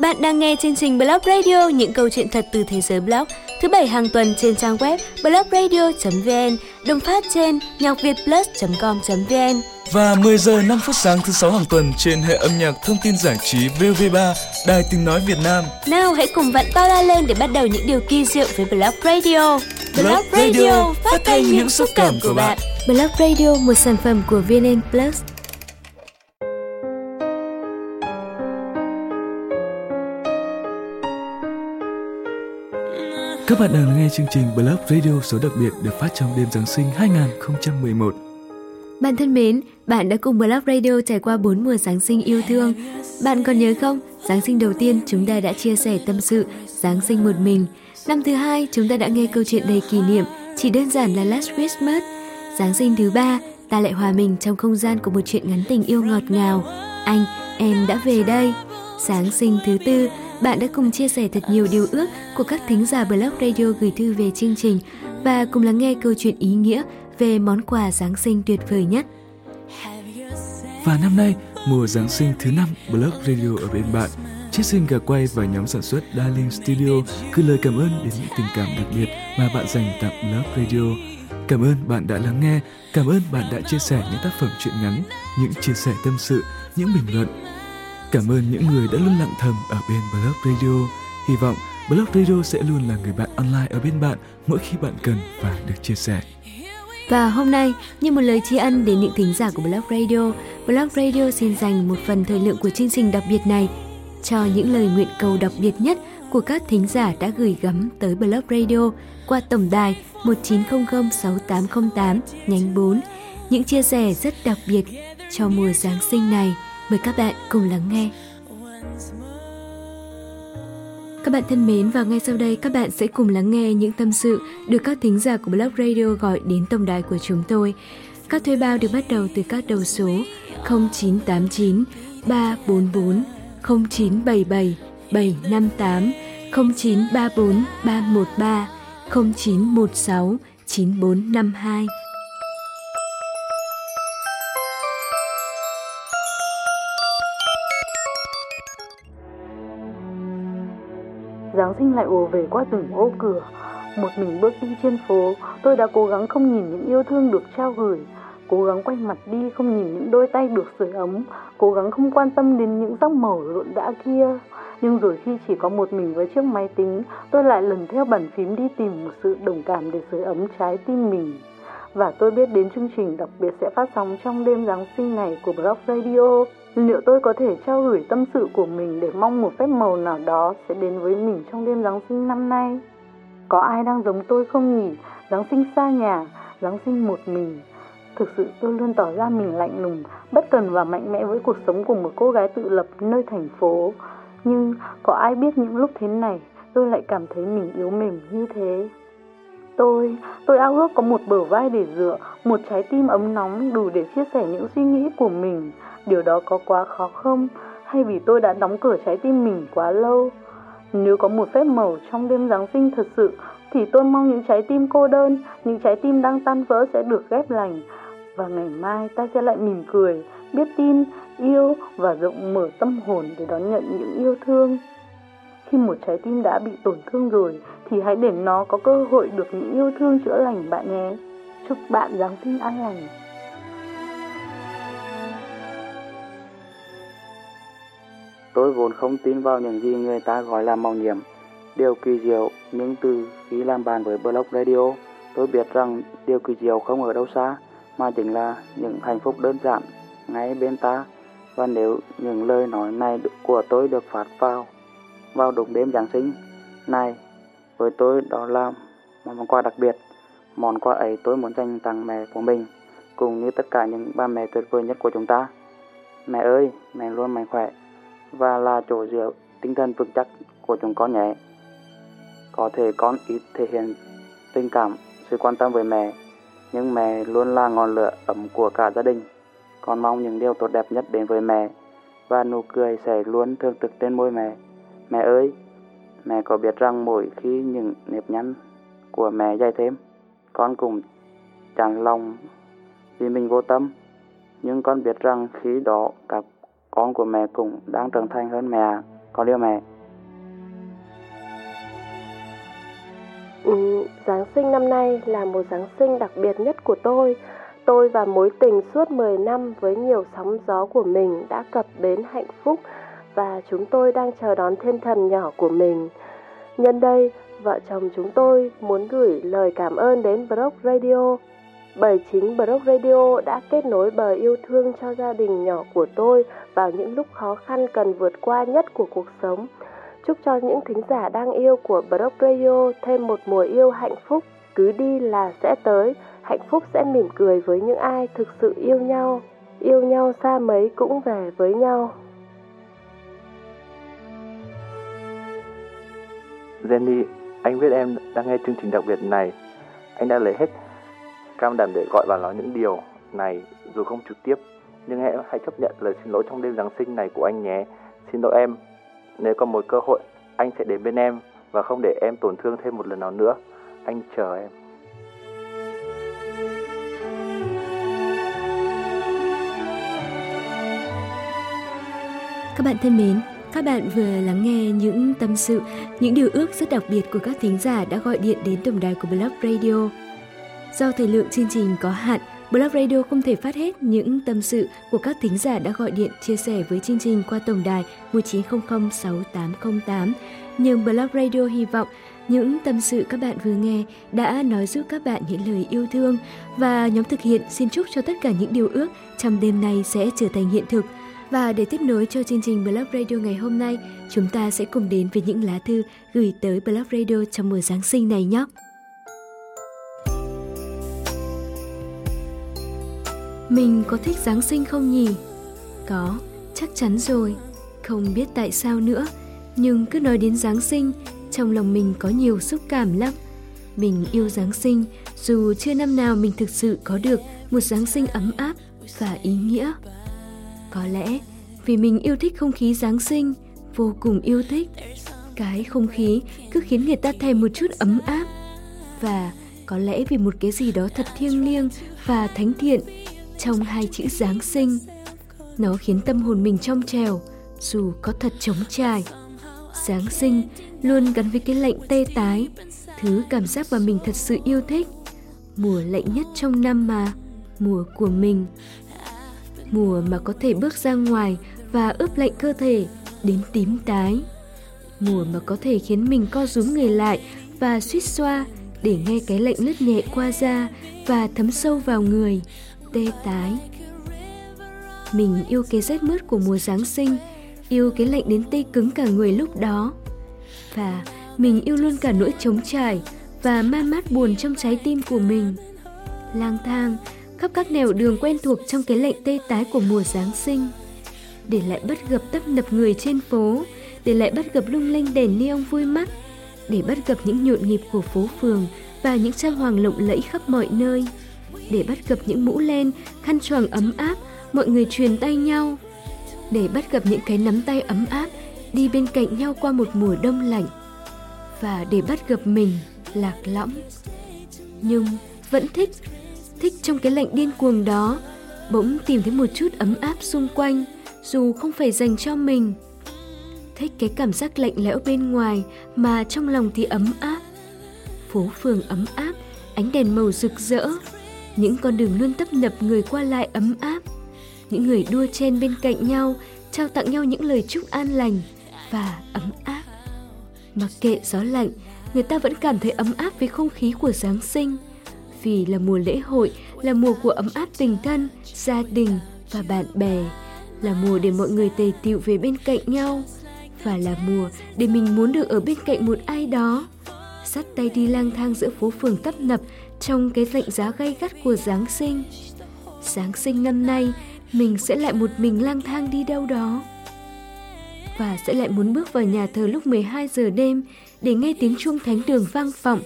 Bạn đang nghe chương trình Blog Radio những câu chuyện thật từ thế giới blog thứ bảy hàng tuần trên trang web blogradio.vn, đồng phát trên nhacvietplus.com.vn và 10 giờ 5 phút sáng thứ sáu hàng tuần trên hệ âm nhạc thông tin giải trí VV3 Đài Tiếng nói Việt Nam. Nào hãy cùng vặn to la lên để bắt đầu những điều kỳ diệu với Blog Radio. Blog Radio phát thanh những xúc cảm của bạn. Blog Radio một sản phẩm của VN Plus. Các bạn đang nghe chương trình Blog Radio số đặc biệt được phát trong đêm Giáng sinh 2011. Bạn thân mến, bạn đã cùng Blog Radio trải qua 4 mùa Giáng sinh yêu thương. Bạn còn nhớ không? Giáng sinh đầu tiên chúng ta đã chia sẻ tâm sự Giáng sinh một mình. Năm thứ hai chúng ta đã nghe câu chuyện đầy kỷ niệm, chỉ đơn giản là Last Christmas. Giáng sinh thứ ba, ta lại hòa mình trong không gian của một chuyện ngắn tình yêu ngọt ngào. Anh, em đã về đây. Giáng sinh thứ tư, bạn đã cùng chia sẻ thật nhiều điều ước của các thính giả blog radio gửi thư về chương trình và cùng lắng nghe câu chuyện ý nghĩa về món quà Giáng sinh tuyệt vời nhất. Và năm nay, mùa Giáng sinh thứ năm Blog Radio ở bên bạn, Chiết sinh gà quay và nhóm sản xuất Darling Studio gửi lời cảm ơn đến những tình cảm đặc biệt mà bạn dành tặng Love Radio. Cảm ơn bạn đã lắng nghe, cảm ơn bạn đã chia sẻ những tác phẩm truyện ngắn, những chia sẻ tâm sự, những bình luận. Cảm ơn những người đã luôn lặng thầm ở bên Blog Radio. Hy vọng Blog Radio sẽ luôn là người bạn online ở bên bạn mỗi khi bạn cần và được chia sẻ. Và hôm nay, như một lời tri ân đến những thính giả của Blog Radio, Blog Radio xin dành một phần thời lượng của chương trình đặc biệt này cho những lời nguyện cầu đặc biệt nhất của các thính giả đã gửi gắm tới Blog Radio qua tổng đài 1900 6808 nhánh 4. Những chia sẻ rất đặc biệt cho mùa Giáng sinh này. Mời các bạn cùng lắng nghe. Các bạn thân mến, và ngay sau đây các bạn sẽ cùng lắng nghe những tâm sự được các thính giả của Blog Radio gọi đến tổng đài của chúng tôi. Các thuê bao được bắt đầu từ các đầu số 0989 344 0977 758 0934 313 0916 9452. Giáng sinh lại ùa về qua từng ô cửa. Một mình bước đi trên phố, tôi đã cố gắng không nhìn những yêu thương được trao gửi, cố gắng quay mặt đi không nhìn những đôi tay được sưởi ấm, cố gắng không quan tâm đến những giấc màu rộn rã kia. Nhưng rồi khi chỉ có một mình với chiếc máy tính, tôi lại lần theo bàn phím đi tìm một sự đồng cảm để sưởi ấm trái tim mình. Và tôi biết đến chương trình đặc biệt sẽ phát sóng trong đêm Giáng sinh này của Blog Radio. Liệu tôi có thể trao gửi tâm sự của mình để mong một phép màu nào đó sẽ đến với mình trong đêm Giáng sinh năm nay? Có ai đang giống tôi không nhỉ? Giáng sinh xa nhà, Giáng sinh một mình. Thực sự tôi luôn tỏ ra mình lạnh lùng, bất cần và mạnh mẽ với cuộc sống của một cô gái tự lập nơi thành phố. Nhưng có ai biết những lúc thế này tôi lại cảm thấy mình yếu mềm như thế? Tôi, tôi ao ước có một bờ vai để dựa, một trái tim ấm nóng đủ để chia sẻ những suy nghĩ của mình. Điều đó có quá khó không? Hay vì tôi đã đóng cửa trái tim mình quá lâu? Nếu có một phép màu trong đêm Giáng sinh thật sự, thì tôi mong những trái tim cô đơn, những trái tim đang tan vỡ sẽ được ghép lành. Và ngày mai ta sẽ lại mỉm cười, biết tin, yêu và rộng mở tâm hồn để đón nhận những yêu thương. Khi một trái tim đã bị tổn thương rồi, thì hãy để nó có cơ hội được những yêu thương chữa lành bạn nhé. Chúc bạn Giáng sinh an lành. Tôi vốn không tin vào những gì người ta gọi là mạo nhiệm, điều kỳ diệu, nhưng từ khi làm bàn với Blog Radio, tôi biết rằng điều kỳ diệu không ở đâu xa, mà chính là những hạnh phúc đơn giản ngay bên ta. Và nếu những lời nói này của tôi được phát vào vào đúng đêm Giáng sinh này, với tôi đó là một món quà đặc biệt. Món quà ấy tôi muốn dành tặng mẹ của mình, cùng như tất cả những ba mẹ tuyệt vời nhất của chúng ta. Mẹ ơi, mẹ luôn mạnh khỏe và là chỗ dựa tinh thần vững chắc của chúng con nhé. Có thể con ít thể hiện tình cảm, sự quan tâm với mẹ, nhưng mẹ luôn là ngọn lửa ấm của cả gia đình. Con mong những điều tốt đẹp nhất đến với mẹ và nụ cười sẽ luôn thường trực trên môi mẹ. Mẹ ơi, mẹ có biết rằng mỗi khi những nếp nhăn của mẹ dày thêm, con cũng chẳng lòng vì mình vô tâm. Nhưng con biết rằng khi đó các con của mẹ cũng đang trưởng thành hơn mẹ. Con yêu mẹ. Ừ, Giáng sinh năm nay là một Giáng sinh đặc biệt nhất của tôi. Tôi và mối tình suốt 10 năm với nhiều sóng gió của mình đã cập bến hạnh phúc và chúng tôi đang chờ đón thiên thần nhỏ của mình. Nhân đây, vợ chồng chúng tôi muốn gửi lời cảm ơn đến Brock Radio bởi chính Brock Radio đã kết nối bờ yêu thương cho gia đình nhỏ của tôi vào những lúc khó khăn cần vượt qua nhất của cuộc sống. Chúc cho những thính giả đang yêu của Brock Radio thêm một mùa yêu hạnh phúc. Cứ đi là sẽ tới, hạnh phúc sẽ mỉm cười với những ai thực sự yêu nhau. Yêu nhau xa mấy cũng về với nhau. Jenny, anh biết em đang nghe chương trình đặc biệt này. Anh đã lấy hết cam đảm để gọi và nói những điều này dù không trực tiếp. Nhưng em hãy chấp nhận lời xin lỗi trong đêm Giáng sinh này của anh nhé. Xin lỗi em. Nếu còn một cơ hội, anh sẽ đến bên em và không để em tổn thương thêm một lần nào nữa. Anh chờ em. Các bạn thân mến, các bạn vừa lắng nghe những tâm sự, những điều ước rất đặc biệt của các thính giả đã gọi điện đến tổng đài của Blog Radio. Do thời lượng chương trình có hạn, Blog Radio không thể phát hết những tâm sự của các thính giả đã gọi điện chia sẻ với chương trình qua tổng đài 1900 6808. Nhưng Blog Radio hy vọng những tâm sự các bạn vừa nghe đã nói giúp các bạn những lời yêu thương và nhóm thực hiện xin chúc cho tất cả những điều ước trong đêm nay sẽ trở thành hiện thực. Và để tiếp nối cho chương trình Blog Radio ngày hôm nay, chúng ta sẽ cùng đến với những lá thư gửi tới Blog Radio trong mùa Giáng sinh này nhé. Mình có thích Giáng sinh không nhỉ? Có, chắc chắn rồi. Không biết tại sao nữa, nhưng cứ nói đến Giáng sinh, trong lòng mình có nhiều xúc cảm lắm. Mình yêu Giáng sinh, dù chưa năm nào mình thực sự có được một Giáng sinh ấm áp và ý nghĩa. Có lẽ vì mình yêu thích không khí Giáng sinh, vô cùng yêu thích. Cái không khí cứ khiến người ta thèm một chút ấm áp. Và có lẽ vì một cái gì đó thật thiêng liêng và thánh thiện trong hai chữ Giáng sinh. Nó khiến tâm hồn mình trong trèo, dù có thật trống trải. Giáng sinh luôn gắn với cái lạnh tê tái, thứ cảm giác mà mình thật sự yêu thích. Mùa lạnh nhất trong năm mà, mùa của mình. Mùa mà có thể bước ra ngoài và ướp lạnh cơ thể đến tím tái. Mùa mà có thể khiến mình co rúm người lại và suýt xoa để nghe cái lạnh lướt nhẹ qua da và thấm sâu vào người, tê tái. Mình yêu cái rét mướt của mùa giáng sinh, yêu cái lạnh đến tê cứng cả người lúc đó. Và mình yêu luôn cả nỗi trống trải và man mát buồn trong trái tim của mình. Lang thang khắp các nẻo đường quen thuộc trong cái lạnh tê tái của mùa giáng sinh để lại bất gặp tấp nập người trên phố để lại bắt gặp lung linh đèn neon vui mắt để bắt gặp những nhộn nhịp của phố phường và những trang hoàng lộng lẫy khắp mọi nơi để bắt gặp những mũ len, khăn choàng ấm áp, mọi người truyền tay nhau. Để bắt gặp những cái nắm tay ấm áp đi bên cạnh nhau qua một mùa đông lạnh. Và để bắt gặp mình lạc lõng. Nhưng vẫn thích, thích trong cái lạnh điên cuồng đó, bỗng tìm thấy một chút ấm áp xung quanh, dù không phải dành cho mình. Thích cái cảm giác lạnh lẽo bên ngoài mà trong lòng thì ấm áp. Phố phường ấm áp, ánh đèn màu rực rỡ, những con đường luôn tấp nập người qua lại ấm áp. Những người đua chen bên cạnh nhau trao tặng nhau những lời chúc an lành và ấm áp. Mặc kệ gió lạnh người ta vẫn cảm thấy ấm áp với không khí của giáng sinh vì là mùa lễ hội là mùa của ấm áp tình thân gia đình và bạn bè là mùa để mọi người tề tựu về bên cạnh nhau và là mùa để mình muốn được ở bên cạnh một ai đó sắt tay đi lang thang giữa phố phường tấp nập trong cái lạnh giá gay gắt của Giáng sinh. Giáng sinh năm nay, mình sẽ lại một mình lang thang đi đâu đó. Và sẽ lại muốn bước vào nhà thờ lúc 12 giờ đêm để nghe tiếng chuông thánh đường vang vọng,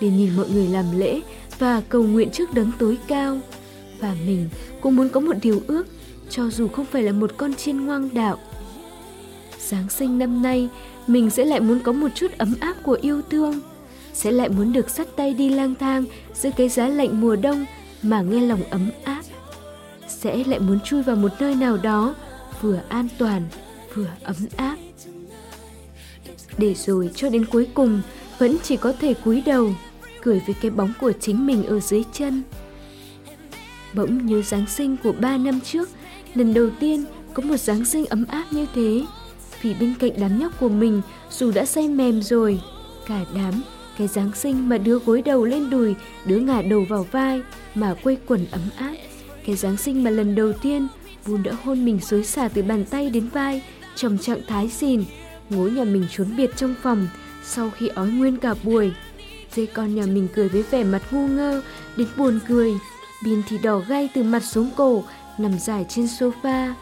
để nhìn mọi người làm lễ và cầu nguyện trước đấng tối cao. Và mình cũng muốn có một điều ước, cho dù không phải là một con chiên ngoan đạo. Giáng sinh năm nay, mình sẽ lại muốn có một chút ấm áp của yêu thương sẽ lại muốn được sắt tay đi lang thang giữa cái giá lạnh mùa đông mà nghe lòng ấm áp sẽ lại muốn chui vào một nơi nào đó vừa an toàn vừa ấm áp để rồi cho đến cuối cùng vẫn chỉ có thể cúi đầu, cười với cái bóng của chính mình ở dưới chân. Bỗng nhớ Giáng sinh của ba năm trước, lần đầu tiên có một Giáng sinh ấm áp như thế. Vì bên cạnh đám nhóc của mình dù đã say mềm rồi, cả đám cái Giáng sinh mà đứa gối đầu lên đùi, đứa ngả đầu vào vai mà quây quần ấm áp. Cái Giáng sinh mà lần đầu tiên Vun đã hôn mình xối xả từ bàn tay đến vai trong trạng thái xìn, ngố nhà mình trốn biệt trong phòng sau khi ói nguyên cả buổi. Dê con nhà mình cười với vẻ mặt ngu ngơ, đến buồn cười. Bin thì đỏ gay từ mặt xuống cổ, nằm dài trên sofa.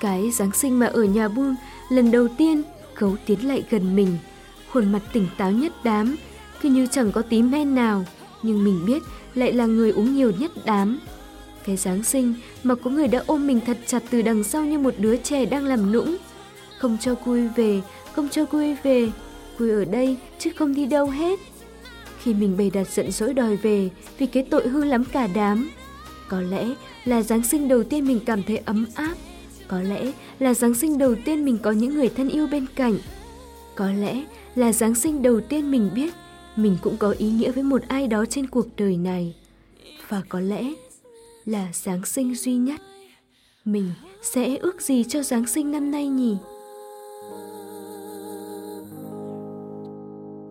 Cái Giáng sinh mà ở nhà buôn lần đầu tiên Gấu tiến lại gần mình, khuôn mặt tỉnh táo nhất đám, cứ như chẳng có tí men nào, nhưng mình biết lại là người uống nhiều nhất đám. Cái Giáng sinh mà có người đã ôm mình thật chặt từ đằng sau như một đứa trẻ đang làm nũng. Không cho cui về, không cho cui về, cui ở đây chứ không đi đâu hết. Khi mình bày đặt giận dỗi đòi về vì cái tội hư lắm cả đám. Có lẽ là Giáng sinh đầu tiên mình cảm thấy ấm áp. Có lẽ là Giáng sinh đầu tiên mình có những người thân yêu bên cạnh. Có lẽ là Giáng sinh đầu tiên mình biết mình cũng có ý nghĩa với một ai đó trên cuộc đời này. Và có lẽ là Giáng sinh duy nhất. Mình sẽ ước gì cho Giáng sinh năm nay nhỉ?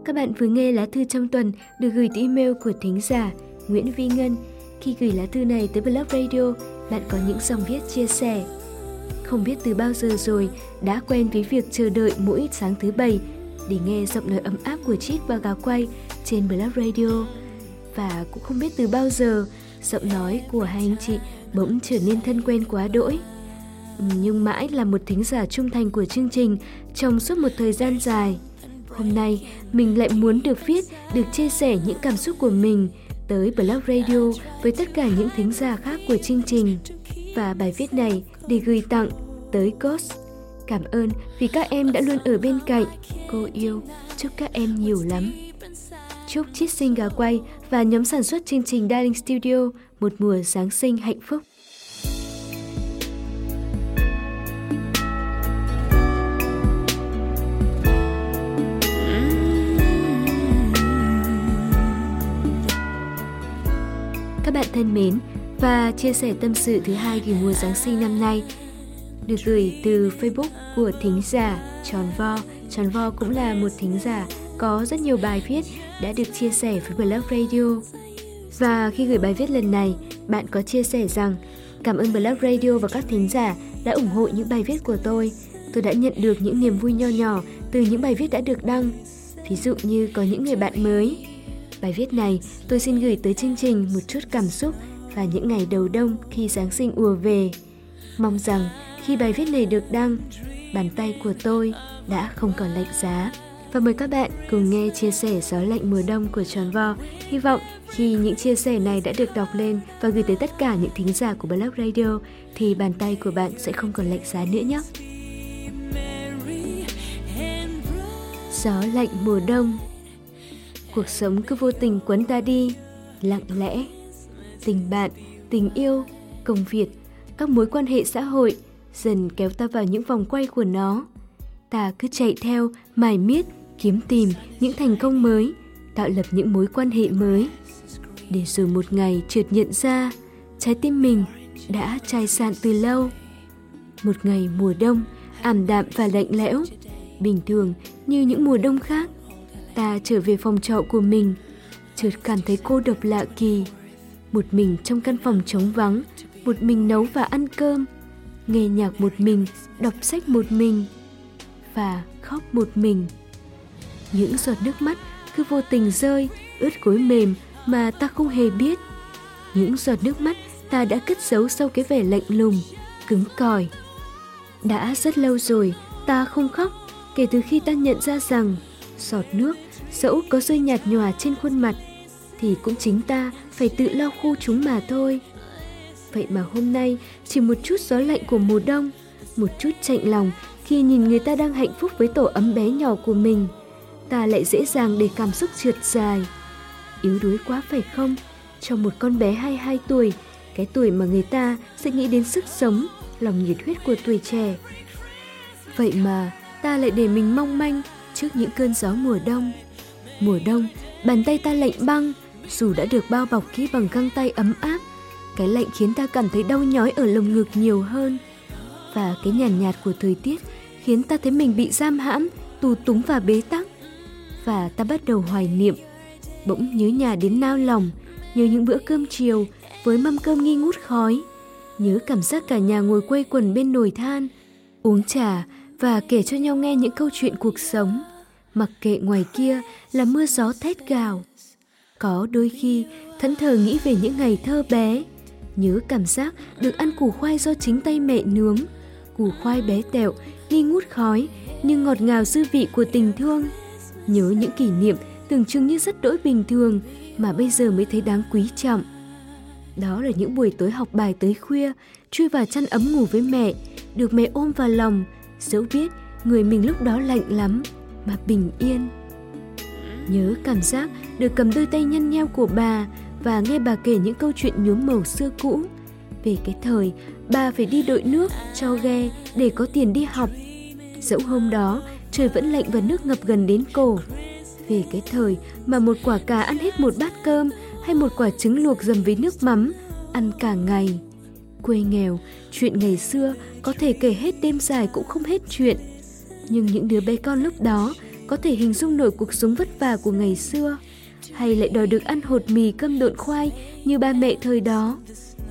Các bạn vừa nghe lá thư trong tuần được gửi từ email của thính giả Nguyễn Vi Ngân. Khi gửi lá thư này tới Blog Radio, bạn có những dòng viết chia sẻ. Không biết từ bao giờ rồi đã quen với việc chờ đợi mỗi sáng thứ bảy để nghe giọng nói ấm áp của Chít và Gà Quay trên Blog Radio. Và cũng không biết từ bao giờ giọng nói của hai anh chị bỗng trở nên thân quen quá đỗi. Nhưng mãi là một thính giả trung thành của chương trình trong suốt một thời gian dài. Hôm nay, mình lại muốn được viết, được chia sẻ những cảm xúc của mình tới Blog Radio với tất cả những thính giả khác của chương trình. Và bài viết này để gửi tặng tới Ghost. Cảm ơn vì các em đã luôn ở bên cạnh. Cô yêu, chúc các em nhiều lắm. Chúc Chit Sinh Gà Quay và nhóm sản xuất chương trình Darling Studio một mùa Giáng sinh hạnh phúc. Các bạn thân mến, và chia sẻ tâm sự thứ hai gửi mùa Giáng sinh năm nay được gửi từ Facebook của thính giả Tròn Vo. Tròn Vo cũng là một thính giả có rất nhiều bài viết đã được chia sẻ với Blog Radio. Và khi gửi bài viết lần này, bạn có chia sẻ rằng cảm ơn Blog Radio và các thính giả đã ủng hộ những bài viết của tôi. Tôi đã nhận được những niềm vui nho nhỏ từ những bài viết đã được đăng. Ví dụ như có những người bạn mới. Bài viết này tôi xin gửi tới chương trình một chút cảm xúc và những ngày đầu đông khi Giáng sinh ùa về. Mong rằng khi bài viết này được đăng, bàn tay của tôi đã không còn lạnh giá. Và mời các bạn cùng nghe chia sẻ gió lạnh mùa đông của Tròn Vo. Hy vọng khi những chia sẻ này đã được đọc lên và gửi tới tất cả những thính giả của Blog Radio thì bàn tay của bạn sẽ không còn lạnh giá nữa nhé. Gió lạnh mùa đông Cuộc sống cứ vô tình quấn ta đi, lặng lẽ. Tình bạn, tình yêu, công việc, các mối quan hệ xã hội dần kéo ta vào những vòng quay của nó. Ta cứ chạy theo, mải miết, kiếm tìm những thành công mới, tạo lập những mối quan hệ mới. Để rồi một ngày chợt nhận ra, trái tim mình đã chai sạn từ lâu. Một ngày mùa đông, ảm đạm và lạnh lẽo, bình thường như những mùa đông khác. Ta trở về phòng trọ của mình, chợt cảm thấy cô độc lạ kỳ. Một mình trong căn phòng trống vắng, một mình nấu và ăn cơm, nghe nhạc một mình, đọc sách một mình và khóc một mình. Những giọt nước mắt cứ vô tình rơi, ướt gối mềm mà ta không hề biết. Những giọt nước mắt ta đã cất giấu sau cái vẻ lạnh lùng, cứng cỏi. Đã rất lâu rồi ta không khóc kể từ khi ta nhận ra rằng giọt nước dẫu có rơi nhạt nhòa trên khuôn mặt thì cũng chính ta phải tự lau khô chúng mà thôi. Vậy mà hôm nay chỉ một chút gió lạnh của mùa đông, một chút chạnh lòng khi nhìn người ta đang hạnh phúc với tổ ấm bé nhỏ của mình – ta lại dễ dàng để cảm xúc trượt dài. Yếu đuối quá phải không? Cho một con bé 22 tuổi, cái tuổi mà người ta sẽ nghĩ đến sức sống, lòng nhiệt huyết của tuổi trẻ. Vậy mà ta lại để mình mong manh, trước những cơn gió mùa đông. Mùa đông, bàn tay ta lạnh băng, dù đã được bao bọc kỹ bằng găng tay ấm áp, cái lạnh khiến ta cảm thấy đau nhói ở lồng ngực nhiều hơn. Và cái nhàn nhạt, nhạt của thời tiết khiến ta thấy mình bị giam hãm, tù túng và bế tắc. Và ta bắt đầu hoài niệm, bỗng nhớ nhà đến nao lòng, nhớ những bữa cơm chiều với mâm cơm nghi ngút khói, nhớ cảm giác cả nhà ngồi quây quần bên nồi than, uống trà và kể cho nhau nghe những câu chuyện cuộc sống. Mặc kệ ngoài kia là mưa gió thét gào. Có đôi khi thẫn thờ nghĩ về những ngày thơ bé, nhớ cảm giác được ăn củ khoai do chính tay mẹ nướng, củ khoai bé tẹo, nghi ngút khói nhưng ngọt ngào dư vị của tình thương. Nhớ những kỷ niệm tưởng chừng như rất đỗi bình thường mà bây giờ mới thấy đáng quý trọng. Đó là những buổi tối học bài tới khuya, chui vào chăn ấm ngủ với mẹ, được mẹ ôm vào lòng, dẫu biết người mình lúc đó lạnh lắm, mà bình yên. Nhớ cảm giác được cầm đôi tay nhăn nheo của bà và nghe bà kể những câu chuyện nhuốm màu xưa cũ. Về cái thời, bà phải đi đội nước, cho ghe để có tiền đi học. Dẫu hôm đó, trời vẫn lạnh và nước ngập gần đến cổ. Về cái thời mà một quả cà ăn hết một bát cơm hay một quả trứng luộc dầm với nước mắm, ăn cả ngày. Quê nghèo, chuyện ngày xưa có thể kể hết đêm dài cũng không hết chuyện. Nhưng những đứa bé con lúc đó có thể hình dung nổi cuộc sống vất vả của ngày xưa hay lại đòi được ăn hột mì cơm độn khoai như ba mẹ thời đó.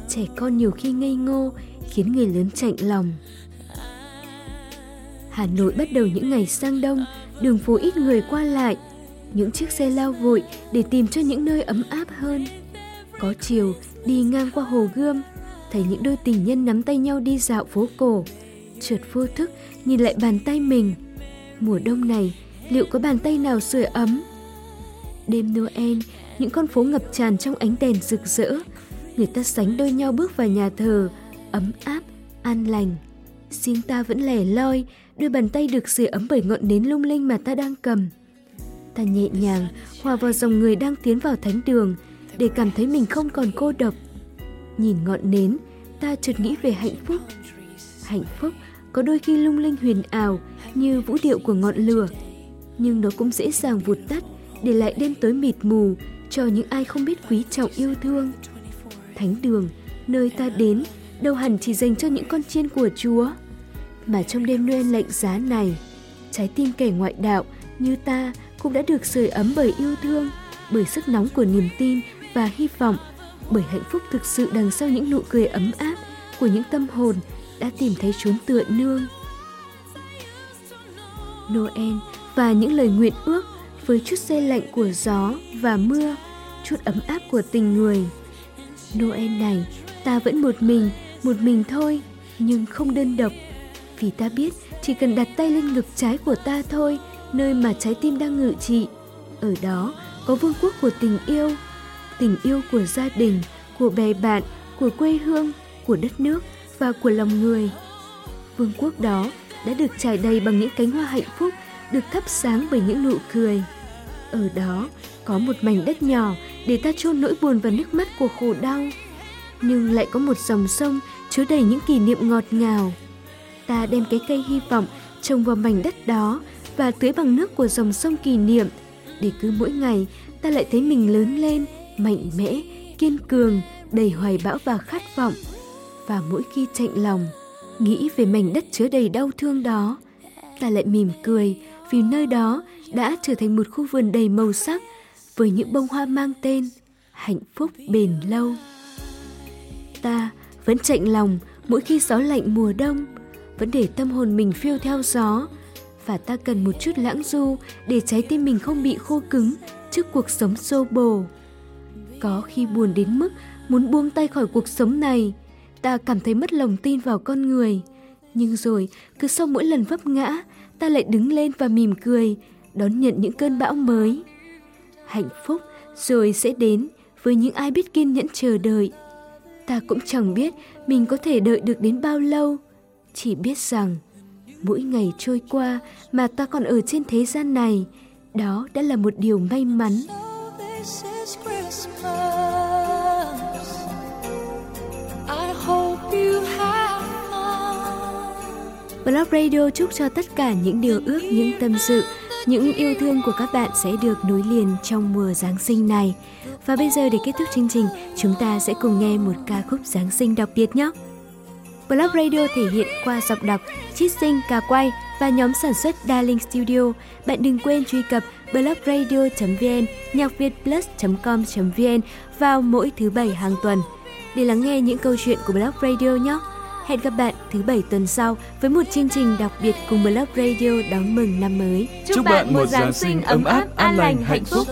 Trẻ con nhiều khi ngây ngô khiến người lớn chạnh lòng. Hà Nội bắt đầu những ngày sang đông, đường phố ít người qua lại, những chiếc xe lao vội để tìm cho những nơi ấm áp hơn. Có chiều, đi ngang qua hồ Gươm, thấy những đôi tình nhân nắm tay nhau đi dạo phố cổ. Chợt vô thức nhìn lại bàn tay mình. Mùa đông này, liệu có bàn tay nào sưởi ấm? Đêm Noel, những con phố ngập tràn trong ánh đèn rực rỡ. Người ta sánh đôi nhau bước vào nhà thờ, ấm áp, an lành. Xin ta vẫn lẻ loi, đôi bàn tay được sưởi ấm bởi ngọn nến lung linh mà ta đang cầm. Ta nhẹ nhàng hòa vào dòng người đang tiến vào thánh đường để cảm thấy mình không còn cô độc. Nhìn ngọn nến, ta chợt nghĩ về hạnh phúc. Hạnh phúc có đôi khi lung linh huyền ảo như vũ điệu của ngọn lửa, nhưng nó cũng dễ dàng vụt tắt để lại đêm tối mịt mù cho những ai không biết quý trọng yêu thương. Thánh đường, nơi ta đến, đâu hẳn chỉ dành cho những con chiên của Chúa, mà trong đêm Noel lạnh giá này, trái tim kẻ ngoại đạo như ta cũng đã được sưởi ấm bởi yêu thương, bởi sức nóng của niềm tin và hy vọng, bởi hạnh phúc thực sự đằng sau những nụ cười ấm áp của những tâm hồn đã tìm thấy chốn tựa nương. Noel và những lời nguyện ước với chút xe lạnh của gió và mưa, chút ấm áp của tình người. Noel này, ta vẫn một mình, một mình thôi, nhưng không đơn độc. Vì ta biết chỉ cần đặt tay lên ngực trái của ta thôi, nơi mà trái tim đang ngự trị. Ở đó có vương quốc của tình yêu, tình yêu của gia đình, của bè bạn, của quê hương, của đất nước và của lòng người. Vương quốc đó đã được trải đầy bằng những cánh hoa hạnh phúc được thắp sáng bởi những nụ cười. Ở đó có một mảnh đất nhỏ để ta chôn nỗi buồn và nước mắt của khổ đau. Nhưng lại có một dòng sông chứa đầy những kỷ niệm ngọt ngào. Ta đem cái cây hy vọng trồng vào mảnh đất đó và tưới bằng nước của dòng sông kỷ niệm để cứ mỗi ngày ta lại thấy mình lớn lên, mạnh mẽ, kiên cường, đầy hoài bão và khát vọng. Và mỗi khi chạnh lòng, nghĩ về mảnh đất chứa đầy đau thương đó, ta lại mỉm cười vì nơi đó đã trở thành một khu vườn đầy màu sắc với những bông hoa mang tên hạnh phúc bền lâu. Ta vẫn chạnh lòng mỗi khi gió lạnh mùa đông, vẫn để tâm hồn mình phiêu theo gió và ta cần một chút lãng du để trái tim mình không bị khô cứng trước cuộc sống xô bồ. Có khi buồn đến mức muốn buông tay khỏi cuộc sống này, ta cảm thấy mất lòng tin vào con người. Nhưng rồi, cứ sau mỗi lần vấp ngã, ta lại đứng lên và mỉm cười, đón nhận những cơn bão mới. Hạnh phúc rồi sẽ đến với những ai biết kiên nhẫn chờ đợi. Ta cũng chẳng biết mình có thể đợi được đến bao lâu, chỉ biết rằng mỗi ngày trôi qua mà ta còn ở trên thế gian này, đó đã là một điều may mắn. Blog Radio chúc cho tất cả những điều ước, những tâm sự những yêu thương của các bạn sẽ được nối liền trong mùa Giáng sinh này. Và bây giờ để kết thúc chương trình, chúng ta sẽ cùng nghe một ca khúc Giáng sinh đặc biệt nhé. Blog Radio thể hiện qua giọng đọc, chít sinh, ca quay và nhóm sản xuất Darling Studio. Bạn đừng quên truy cập blogradio.vn, nhacvietplus.com.vn vào mỗi thứ bảy hàng tuần để lắng nghe những câu chuyện của Blog Radio nhé. Hẹn gặp bạn thứ bảy tuần sau với một chương trình đặc biệt cùng Blog Radio đón mừng năm mới. Chúc bạn một Giáng sinh ấm áp, an lành, hạnh phúc.